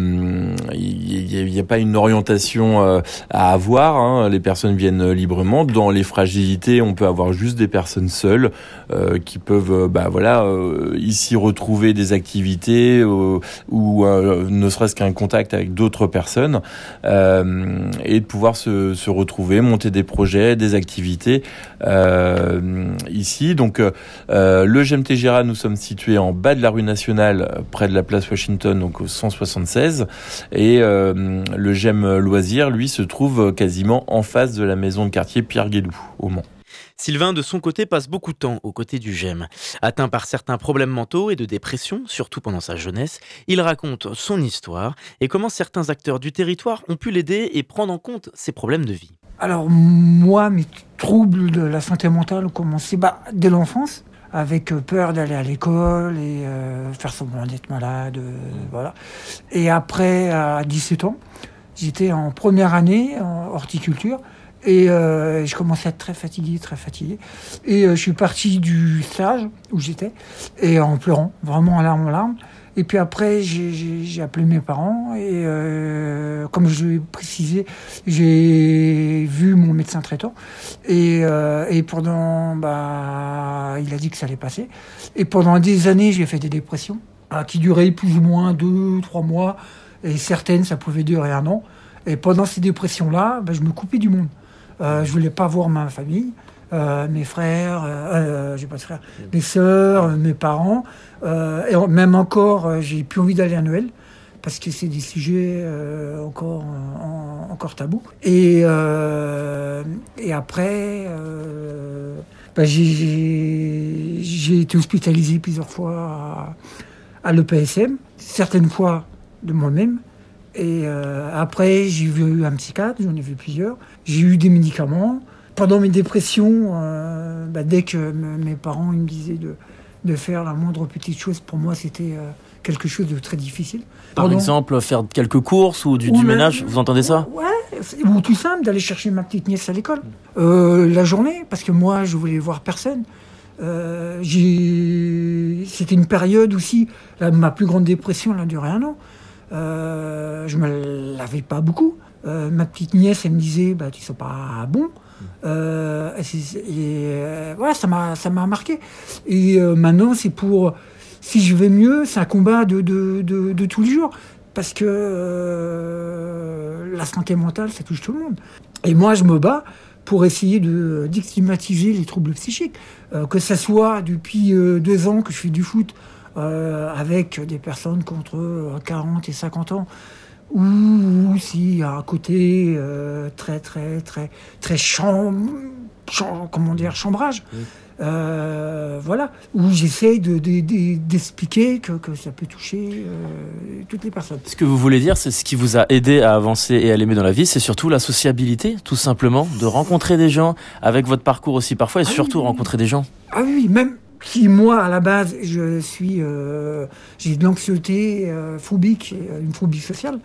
il y a, il y a pas une orientation euh, à avoir. hein. Les personnes viennent librement. Dans les fragilités, on peut avoir juste des personnes seules euh, qui peuvent, euh, bah voilà, euh, ici retrouver des activités euh, ou euh, ne serait-ce qu'un contact avec d'autres personnes euh, et de pouvoir se, retrouver, monter des projets, des activités euh, ici. Donc euh, le GMT Gira, nous sommes situés en bas de la rue nationale, euh, près de la place Washington, donc au 176. Et euh, le GEM Loisir, lui, se trouve quasiment en face de la maison de quartier Pierre Guédou, au Mans. Sylvain, de son côté, passe beaucoup de temps aux côtés du GEM. Atteint par certains problèmes mentaux et de dépression, surtout pendant sa jeunesse, il raconte son histoire et comment certains acteurs du territoire ont pu l'aider et prendre en compte ses problèmes de vie. Alors moi, mes troubles de la santé mentale ont commencé bah, dès l'enfance, avec euh, peur d'aller à l'école et euh, faire semblant d'être malade, euh, voilà. Et après, à 17 ans, j'étais en première année en horticulture et euh, je commençais à être très fatigué, très fatigué. Et euh, je suis parti du stage où j'étais et en pleurant, vraiment en larmes, en larmes. Et puis après, j'ai- appelé mes parents et euh, comme je l'ai précisé, j'ai vu mon médecin traitant et, euh, et pendant, bah, il a dit que ça allait passer. Et pendant des années, j'ai fait des dépressions ah, qui duraient plus ou moins deux, trois mois et certaines, ça pouvait durer un an. Et pendant ces dépressions-là, bah, je me coupais du monde. Euh, je voulais pas voir ma famille, euh, mes frères, euh, euh, j'ai pas de frères, mes sœurs, mes parents. Euh, et même encore, euh, j'ai plus envie d'aller à Noël parce que c'est des sujets euh, encore, en- encore tabous. Et, et après, bah, j'ai- été hospitalisé plusieurs fois à, à l'EPSM, certaines fois de moi-même. Et après, j'ai vu un psychiatre, j'en ai vu plusieurs. J'ai eu des médicaments. Pendant mes dépressions, bah, dès que me- mes parents me disaient de, de faire la moindre petite chose, pour moi, c'était euh, quelque chose de très difficile. Par exemple, faire quelques courses ou du, Ou du même- ménage, vous entendez ça? Ouais, ou tout simple, d'aller chercher ma petite nièce à l'école. Euh, la journée, parce que moi, je voulais voir personne. Euh, C'était une période aussi, là, ma plus grande dépression, elle a duré un an. Euh, je me lavais pas beaucoup. Euh, ma petite nièce, elle me disait, bah, tu sais pas bon. Euh, et euh, voilà, ça m'a, marqué. Et maintenant, c'est pour, si je vais mieux, c'est un combat de, de, de, tous les jours. Parce que la santé mentale, ça touche tout le monde. Et moi, je me bats pour essayer de stigmatiser les troubles psychiques. Que ça soit depuis deux ans que je fais du foot avec des personnes contre euh, 40 et 50 ans, ou, ou si à côté euh, très très très très chambre, cham- comment dire chambrage. Euh, voilà, où j'essaye de, de- de- d'expliquer que, que ça peut toucher euh, toutes les personnes. Ce que vous voulez dire, c'est ce qui vous a aidé à avancer et à l'aimer dans la vie, c'est surtout la sociabilité, tout simplement, de rencontrer des gens avec votre parcours aussi parfois et Ah surtout oui, oui. rencontrer des gens. Ah oui, même si moi, à la base, je suis, euh, j'ai de l'anxiété euh, phobique, euh, une phobie sociale.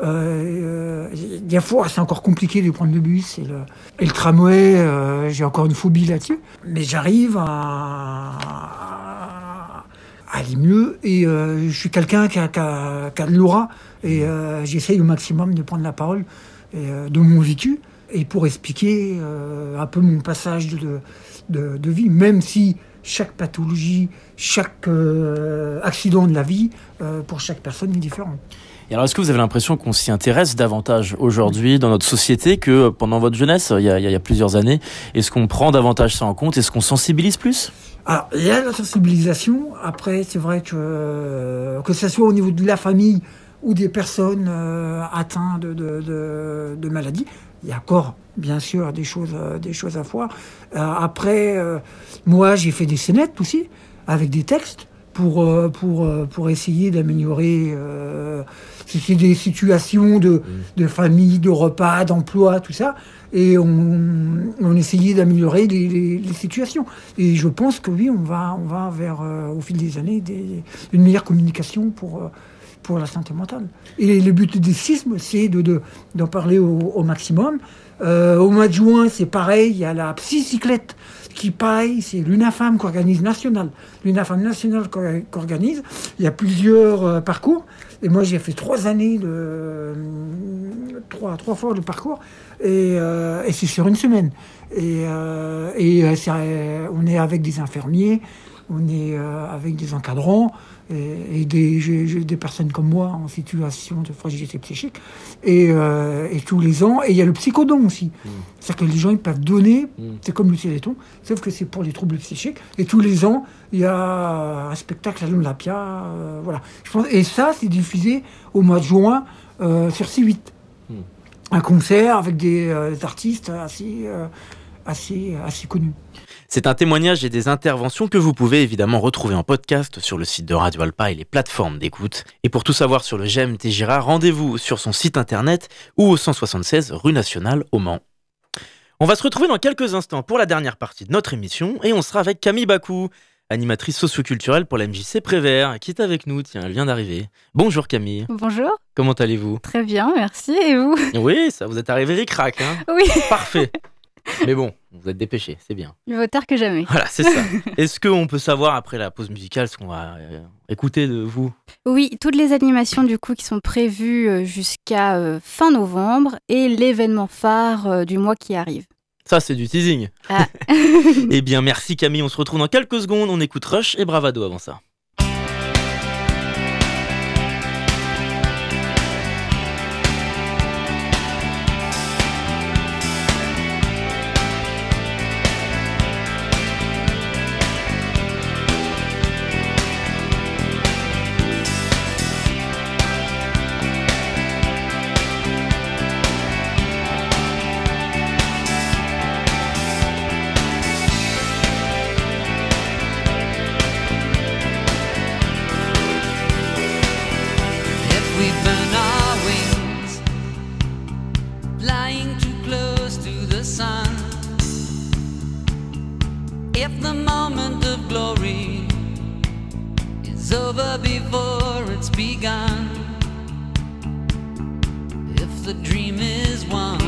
Euh, euh, des fois, c'est encore compliqué de prendre le bus et le, et le tramway. euh, j'ai encore une phobie là-dessus, mais j'arrive à, aller mieux. Et je suis quelqu'un qui a, qui a- qui a de l'aura et j'essaye au maximum de prendre la parole et, de mon vécu et pour expliquer un peu mon passage de, de, de vie, même si chaque pathologie, chaque euh, accident de la vie, euh, pour chaque personne est différent. Et alors, est-ce que vous avez l'impression qu'on s'y intéresse davantage aujourd'hui dans notre société que pendant votre jeunesse, il y a, il y a plusieurs années? Est-ce qu'on prend davantage ça en compte? Est-ce qu'on sensibilise plus? Alors, il y a la sensibilisation. Après, c'est vrai que que ce soit au niveau de la famille ou des personnes euh, atteintes de, de, de, de maladies, il y a encore, bien sûr, des choses, euh, des choses à voir. Euh, après, euh, moi, j'ai fait des scénettes aussi, avec des textes, pour, pour, pour essayer d'améliorer. C'est des situations de, de famille, de repas, d'emploi, tout ça. Et on, on essayait d'améliorer les, situations. Et je pense que oui, on va, on va vers, au fil des années, des, une meilleure communication pour. Pour la santé mentale. Et le but des sismes, c'est de, de- d'en parler au, maximum. Euh, au mois de juin, c'est pareil, il y a la psycyclette qui pareil, c'est l'UNAFAM qui organise national. L'UNAFAM national qui or- qui organise. Il y a plusieurs euh, parcours. Et moi, j'ai fait trois années de euh, trois, trois fois le parcours. Et, et c'est sur une semaine. Et, et on est avec des infirmiers, on est avec des encadrants et, et des, j'ai- des personnes comme moi en situation de fragilité psychique. Et, euh, et tous les ans, et il y a le psychodon aussi. C'est-à-dire que les gens ils peuvent donner, c'est comme le téléthon, sauf que c'est pour les troubles psychiques. Et tous les ans, il y a un spectacle à l'Olympia. euh, voilà. Je pense, et ça, c'est diffusé au mois de juin euh, sur C8. Un concert avec des euh, artistes assez, assez, assez connus. C'est un témoignage et des interventions que vous pouvez évidemment retrouver en podcast sur le site de Radio Alpa et les plateformes d'écoute. Et pour tout savoir sur le GMT Girard, rendez-vous sur son site internet ou au 176 rue Nationale au Mans. On va se retrouver dans quelques instants pour la dernière partie de notre émission et on sera avec Camille Bakou, animatrice socioculturelle pour la MJC Prévert, qui est avec nous. Tiens, elle vient d'arriver. Bonjour Camille, Bonjour, comment allez-vous? Très bien, merci. Et vous? Oui, ça vous êtes arrivé ric-rac, hein? Oui, Parfait. [LAUGHS] Mais bon, vous êtes dépêché, c'est bien. il vaut tard que jamais. Voilà, c'est ça. [LAUGHS] Est-ce qu'on peut savoir après la pause musicale ce qu'on va euh, écouter de vous? Oui, toutes les animations du coup qui sont prévues euh, jusqu'à euh, fin novembre et l'événement phare euh, du mois qui arrive. Ça, c'est du teasing. Ah. [LAUGHS] eh bien, merci Camille. On se retrouve dans quelques secondes. On écoute Rush et Bravado avant ça. If the moment of glory is over before it's begun. If the dream is won,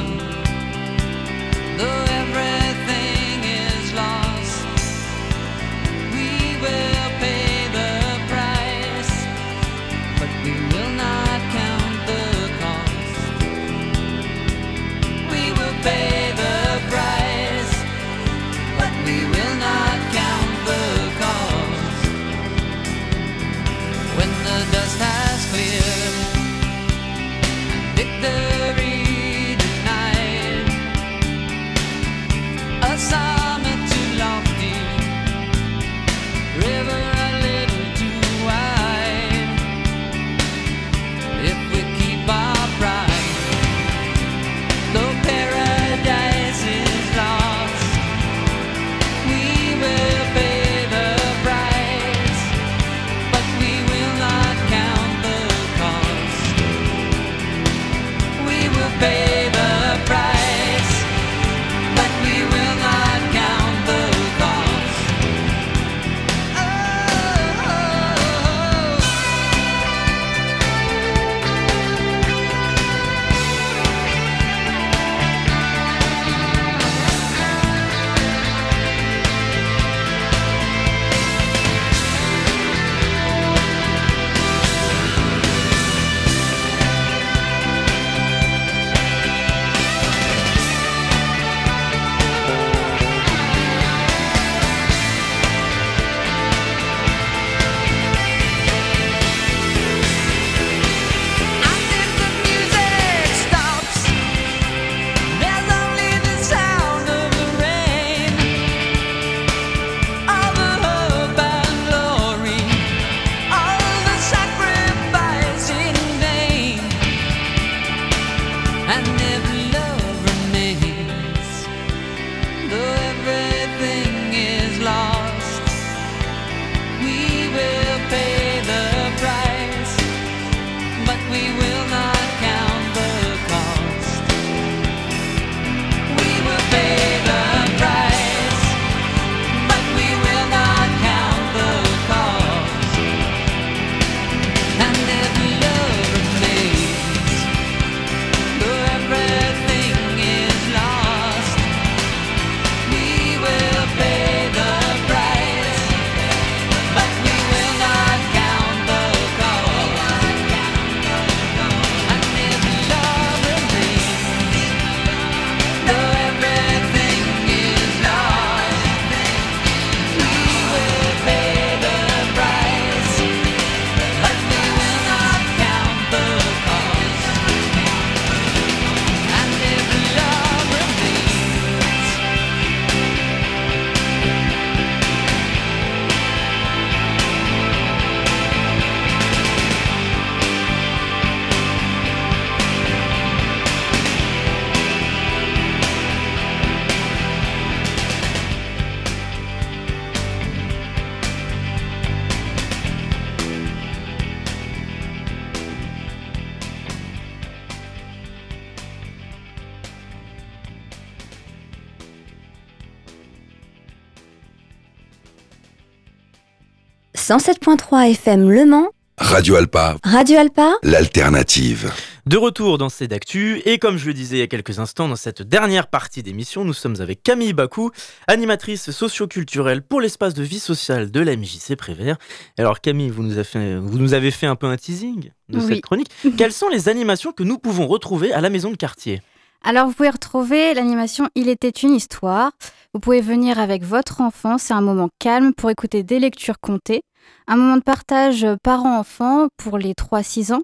107.3 FM Le Mans, Radio Alpa, Radio Alpa, l'alternative. De retour dans C'est d'actu, et comme je le disais il y a quelques instants, dans cette dernière partie d'émission, nous sommes avec Camille Bakou, animatrice socioculturelle pour l'espace de vie sociale de la MJC Prévert. Alors Camille, vous nous, avez fait, vous nous avez fait un peu un teasing de Oui. cette chronique. [LAUGHS] Quelles sont les animations que nous pouvons retrouver à la maison de quartier? Alors, vous pouvez retrouver l'animation Il était une histoire. Vous pouvez venir avec votre enfant. C'est un moment calme pour écouter des lectures comptées. Un moment de partage parents-enfants pour les 3-6 ans.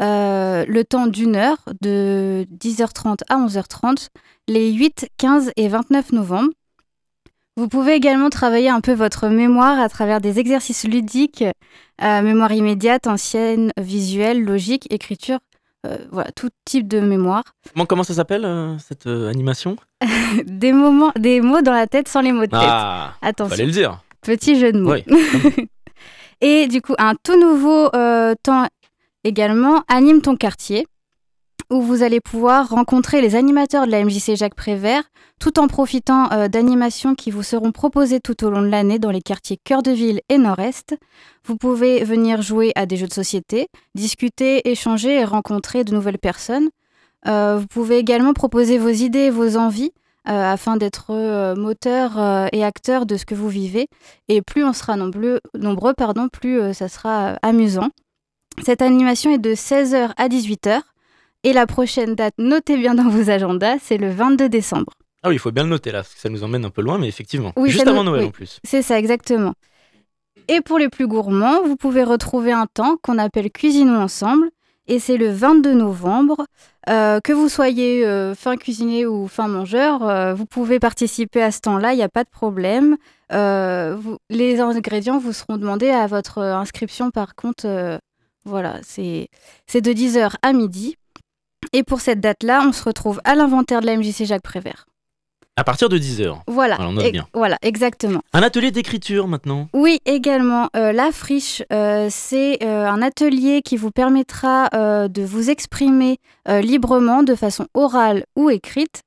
Euh, le temps d'une heure, de 10h30 à 11h30, les 8, 15 et 29 novembre. Vous pouvez également travailler un peu votre mémoire à travers des exercices ludiques, euh, mémoire immédiate, ancienne, visuelle, logique, écriture, euh, voilà, tout type de mémoire. Comment, comment ça s'appelle euh, cette euh, animation? [LAUGHS] Des, moments, des mots dans la tête sans les mots de tête. Ah, Attention, fallait le dire. petit jeu de mots. Oui. [LAUGHS] Et du coup, un tout nouveau euh, temps également, Anime ton quartier, où vous allez pouvoir rencontrer les animateurs de la MJC Jacques Prévert, tout en profitant euh, d'animations qui vous seront proposées tout au long de l'année dans les quartiers Cœur de Ville et Nord-Est. Vous pouvez venir jouer à des jeux de société, discuter, échanger et rencontrer de nouvelles personnes. Euh, vous pouvez également proposer vos idées et vos envies afin d'être euh, moteur euh, et acteur de ce que vous vivez. Et plus on sera nombreux, nombreux pardon, plus euh, ça sera euh, amusant. Cette animation est de 16h à 18h. Et la prochaine date, notez bien dans vos agendas, c'est le 22 décembre. Ah oui, il faut bien le noter là, parce que ça nous emmène un peu loin, mais effectivement. Oui, Juste avant nous- Noël oui. en plus. C'est ça, exactement. Et pour les plus gourmands, vous pouvez retrouver un temps qu'on appelle Cuisinons ensemble. Et c'est le 22 novembre. Euh, que vous soyez euh, fin cuisinier ou fin mangeur, euh, vous pouvez participer à ce temps-là, il n'y a pas de problème. Les ingrédients vous seront demandés à votre inscription par contre. voilà, c'est de 10h à midi. Et pour cette date-là, on se retrouve à l'inventaire de la MJC Jacques Prévert. À partir de 10h. Voilà, Voilà, on note et- bien. voilà, exactement. Un atelier d'écriture maintenant. Oui, également. euh, la friche, euh, c'est euh, un atelier qui vous permettra de vous exprimer librement de façon orale ou écrite.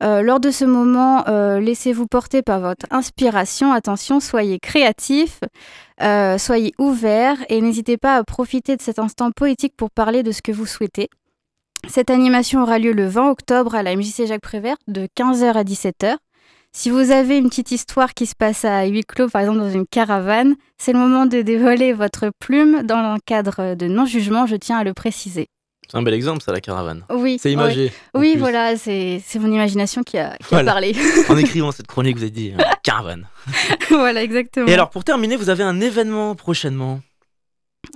Lors de ce moment, laissez-vous porter par votre inspiration. Attention, soyez créatif, soyez ouvert et n'hésitez pas à profiter de cet instant poétique pour parler de ce que vous souhaitez. Cette animation aura lieu le 20 octobre à la MJC Jacques Prévert de 15h à 17h. Si vous avez une petite histoire qui se passe à huis clos, par exemple dans une caravane, c'est le moment de dévoiler votre plume dans un cadre de non-jugement, je tiens à le préciser. C'est un bel exemple, ça, la caravane. Oui, C'est oui. imagé. Oui, plus. voilà, c'est mon imagination qui a, qui a parlé. [LAUGHS] En écrivant cette chronique, vous avez dit euh, [LAUGHS] caravane. voilà, exactement. Et alors, pour terminer, vous avez un événement prochainement?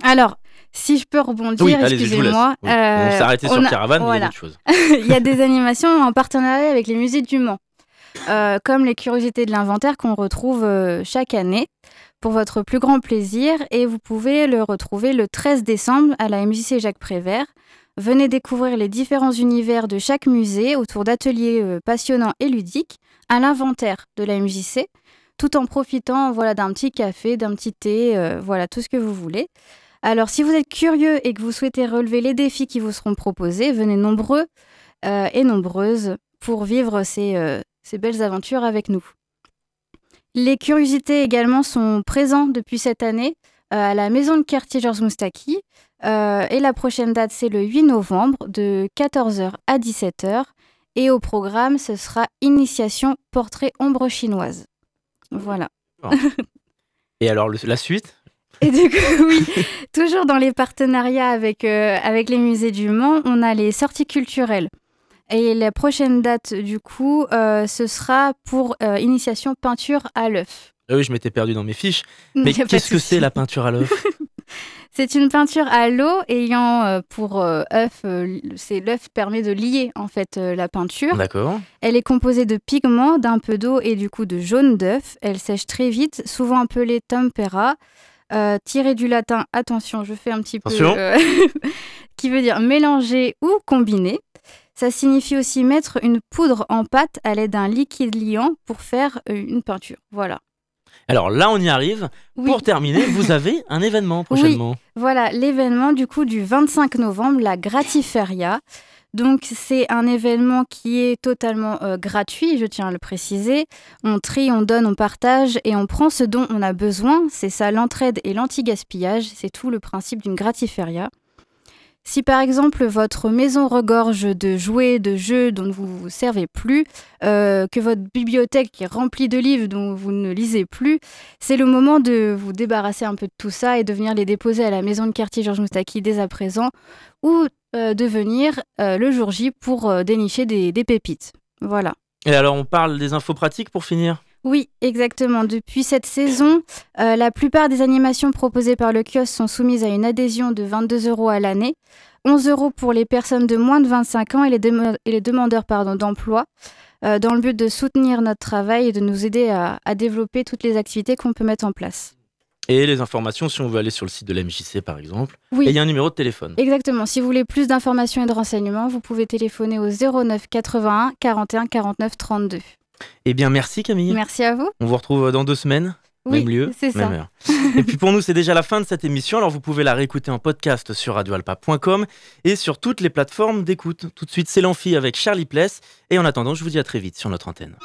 Alors, si je peux rebondir, Oui, excusez-moi. Oui. euh, on s'est arrêté sur a- caravane, mais il y a voilà. d'autres choses. [LAUGHS] il y a des animations en partenariat avec les musées du Mans, euh, comme les curiosités de l'inventaire qu'on retrouve euh, chaque année pour votre plus grand plaisir. Et vous pouvez le retrouver le 13 décembre à la MJC Jacques Prévert. Venez découvrir les différents univers de chaque musée autour d'ateliers euh, passionnants et ludiques à l'inventaire de la MJC, tout en profitant voilà, d'un petit café, d'un petit thé, euh, voilà tout ce que vous voulez. Alors si vous êtes curieux et que vous souhaitez relever les défis qui vous seront proposés, venez nombreux euh, et nombreuses pour vivre ces, euh, ces belles aventures avec nous. Les curiosités également sont présentes depuis cette année euh, à la maison de quartier Georges Moustaki. Et la prochaine date, c'est le 8 novembre de 14h à 17h. Et au programme, ce sera Initiation portrait ombre chinoise. Voilà. Et alors, la suite? Et du coup, [LAUGHS] oui, toujours dans les partenariats avec, euh, avec les musées du Mans, on a les sorties culturelles. Et la prochaine date, du coup, euh, ce sera pour euh, initiation peinture à l'œuf. Ah oui, je m'étais perdu dans mes fiches. [LAUGHS] Mais qu'est-ce que c'est la peinture à l'œuf? [LAUGHS] C'est une peinture à l'eau ayant euh, pour œuf, c'est l'œuf permet de lier en fait la peinture. D'accord. Elle est composée de pigments, d'un peu d'eau et du coup de jaune d'œuf. Elle sèche très vite, souvent appelée tempera. Euh, tiré du latin, attention, je fais un petit Attention. peu, euh, [LAUGHS] qui veut dire mélanger ou combiner. Ça signifie aussi mettre une poudre en pâte à l'aide d'un liquide liant pour faire euh, une peinture. Voilà. Alors là, on y arrive. Oui. Pour terminer, vous [LAUGHS] avez un événement prochainement. Voilà, l'événement du coup du 25 novembre, la Gratiferia. Donc c'est un événement qui est totalement euh, gratuit, je tiens à le préciser. On trie, on donne, on partage et on prend ce dont on a besoin. C'est ça l'entraide et l'anti-gaspillage. C'est tout le principe d'une Gratiferia. Si par exemple votre maison regorge de jouets, de jeux dont vous vous servez plus, euh, que votre bibliothèque est remplie de livres dont vous ne lisez plus, c'est le moment de vous débarrasser un peu de tout ça et de venir les déposer à la maison de quartier Georges Moustaki dès à présent ou de venir euh, le jour J pour euh, dénicher des, des pépites. Voilà. Et alors, on parle des infos pratiques pour finir? Oui, exactement. Depuis cette saison, euh, la plupart des animations proposées par le kiosque sont soumises à une adhésion de 22 euros à l'année, 11 euros pour les personnes de moins de 25 ans et les, demo- et les demandeurs d'emploi, euh, dans le but de soutenir notre travail et de nous aider à, à développer toutes les activités qu'on peut mettre en place. Et les informations, si on veut aller sur le site de la MJC, par exemple. Oui. Et il y a un numéro de téléphone. Exactement. Si vous voulez plus d'informations et de renseignements, vous pouvez téléphoner au 09 81 41 49 32. Eh bien, merci Camille. Merci à vous. On vous retrouve dans deux semaines. Oui, même lieu, c'est ça. même heure. et puis pour nous, c'est déjà la fin de cette émission. Alors vous pouvez la réécouter en podcast sur radioalpa.com et sur toutes les plateformes d'écoute. Tout de suite, c'est l'amphi avec Charlie Pless. Et en attendant, je vous dis à très vite sur notre antenne.